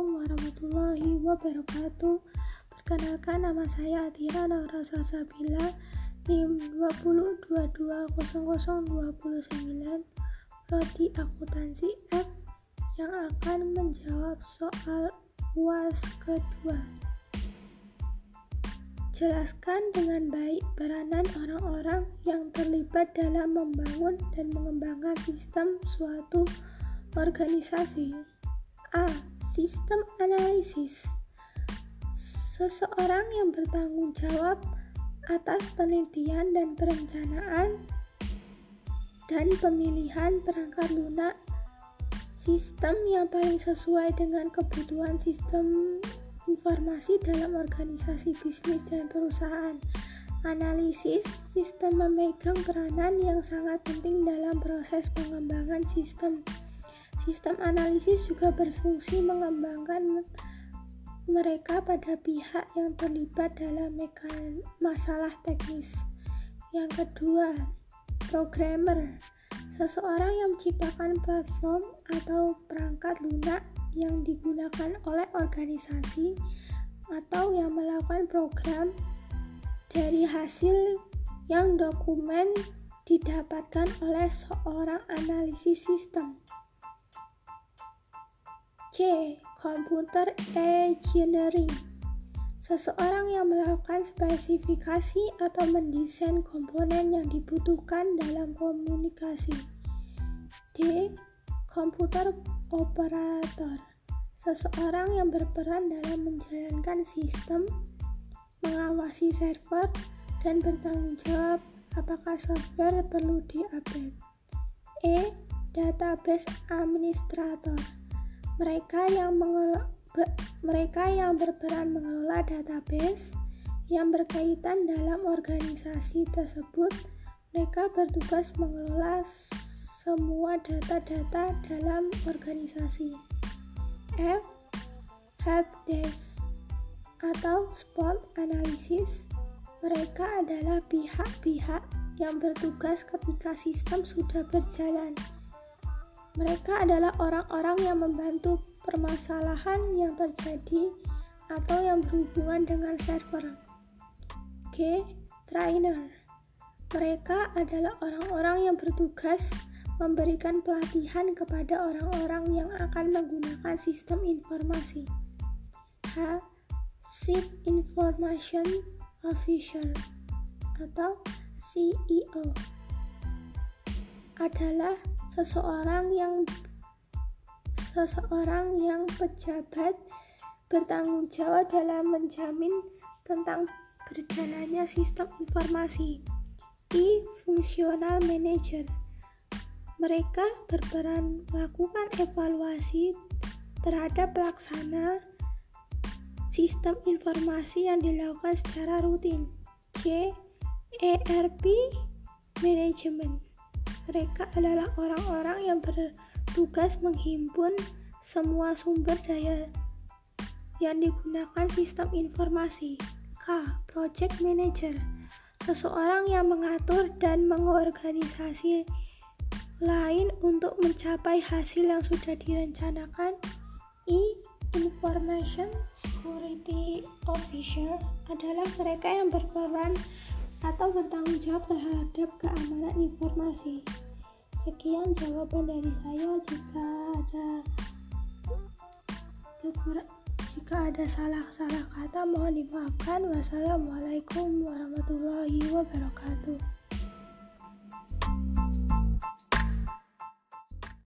warahmatullahi wabarakatuh Perkenalkan nama saya Atira Naura Salsabila NIM 20220029 Prodi Akuntansi F yang akan menjawab soal UAS kedua Jelaskan dengan baik peranan orang-orang yang terlibat dalam membangun dan mengembangkan sistem suatu organisasi. A. Sistem analisis Seseorang yang bertanggung jawab atas penelitian dan perencanaan dan pemilihan perangkat lunak sistem yang paling sesuai dengan kebutuhan sistem informasi dalam organisasi bisnis dan perusahaan. Analisis sistem memegang peranan yang sangat penting dalam proses pengembangan sistem. Sistem analisis juga berfungsi mengembangkan mereka pada pihak yang terlibat dalam masalah teknis. Yang kedua, programmer. Seseorang yang menciptakan platform atau perangkat lunak yang digunakan oleh organisasi atau yang melakukan program dari hasil yang dokumen didapatkan oleh seorang analisis sistem. C. Computer Engineering Seseorang yang melakukan spesifikasi atau mendesain komponen yang dibutuhkan dalam komunikasi. D. Komputer operator seseorang yang berperan dalam menjalankan sistem, mengawasi server, dan bertanggung jawab apakah software perlu diupdate. E. Database administrator mereka yang mengelola, be, mereka yang berperan mengelola database yang berkaitan dalam organisasi tersebut mereka bertugas mengelola semua data-data dalam organisasi. F. Help Desk atau Spot Analysis mereka adalah pihak-pihak yang bertugas ketika sistem sudah berjalan. Mereka adalah orang-orang yang membantu permasalahan yang terjadi atau yang berhubungan dengan server. G. Trainer Mereka adalah orang-orang yang bertugas memberikan pelatihan kepada orang-orang yang akan menggunakan sistem informasi. H. Chief Information Officer atau CEO adalah seseorang yang seseorang yang pejabat bertanggung jawab dalam menjamin tentang berjalannya sistem informasi. I. Functional Manager mereka berperan melakukan evaluasi terhadap pelaksana sistem informasi yang dilakukan secara rutin. C. ERP Management Mereka adalah orang-orang yang bertugas menghimpun semua sumber daya yang digunakan sistem informasi. K. Project Manager Seseorang yang mengatur dan mengorganisasi lain untuk mencapai hasil yang sudah direncanakan. I. Information Security Officer adalah mereka yang berperan atau bertanggung jawab terhadap keamanan informasi. Sekian jawaban dari saya. Jika ada jika ada salah-salah kata mohon dimaafkan. Wassalamualaikum warahmatullahi wabarakatuh.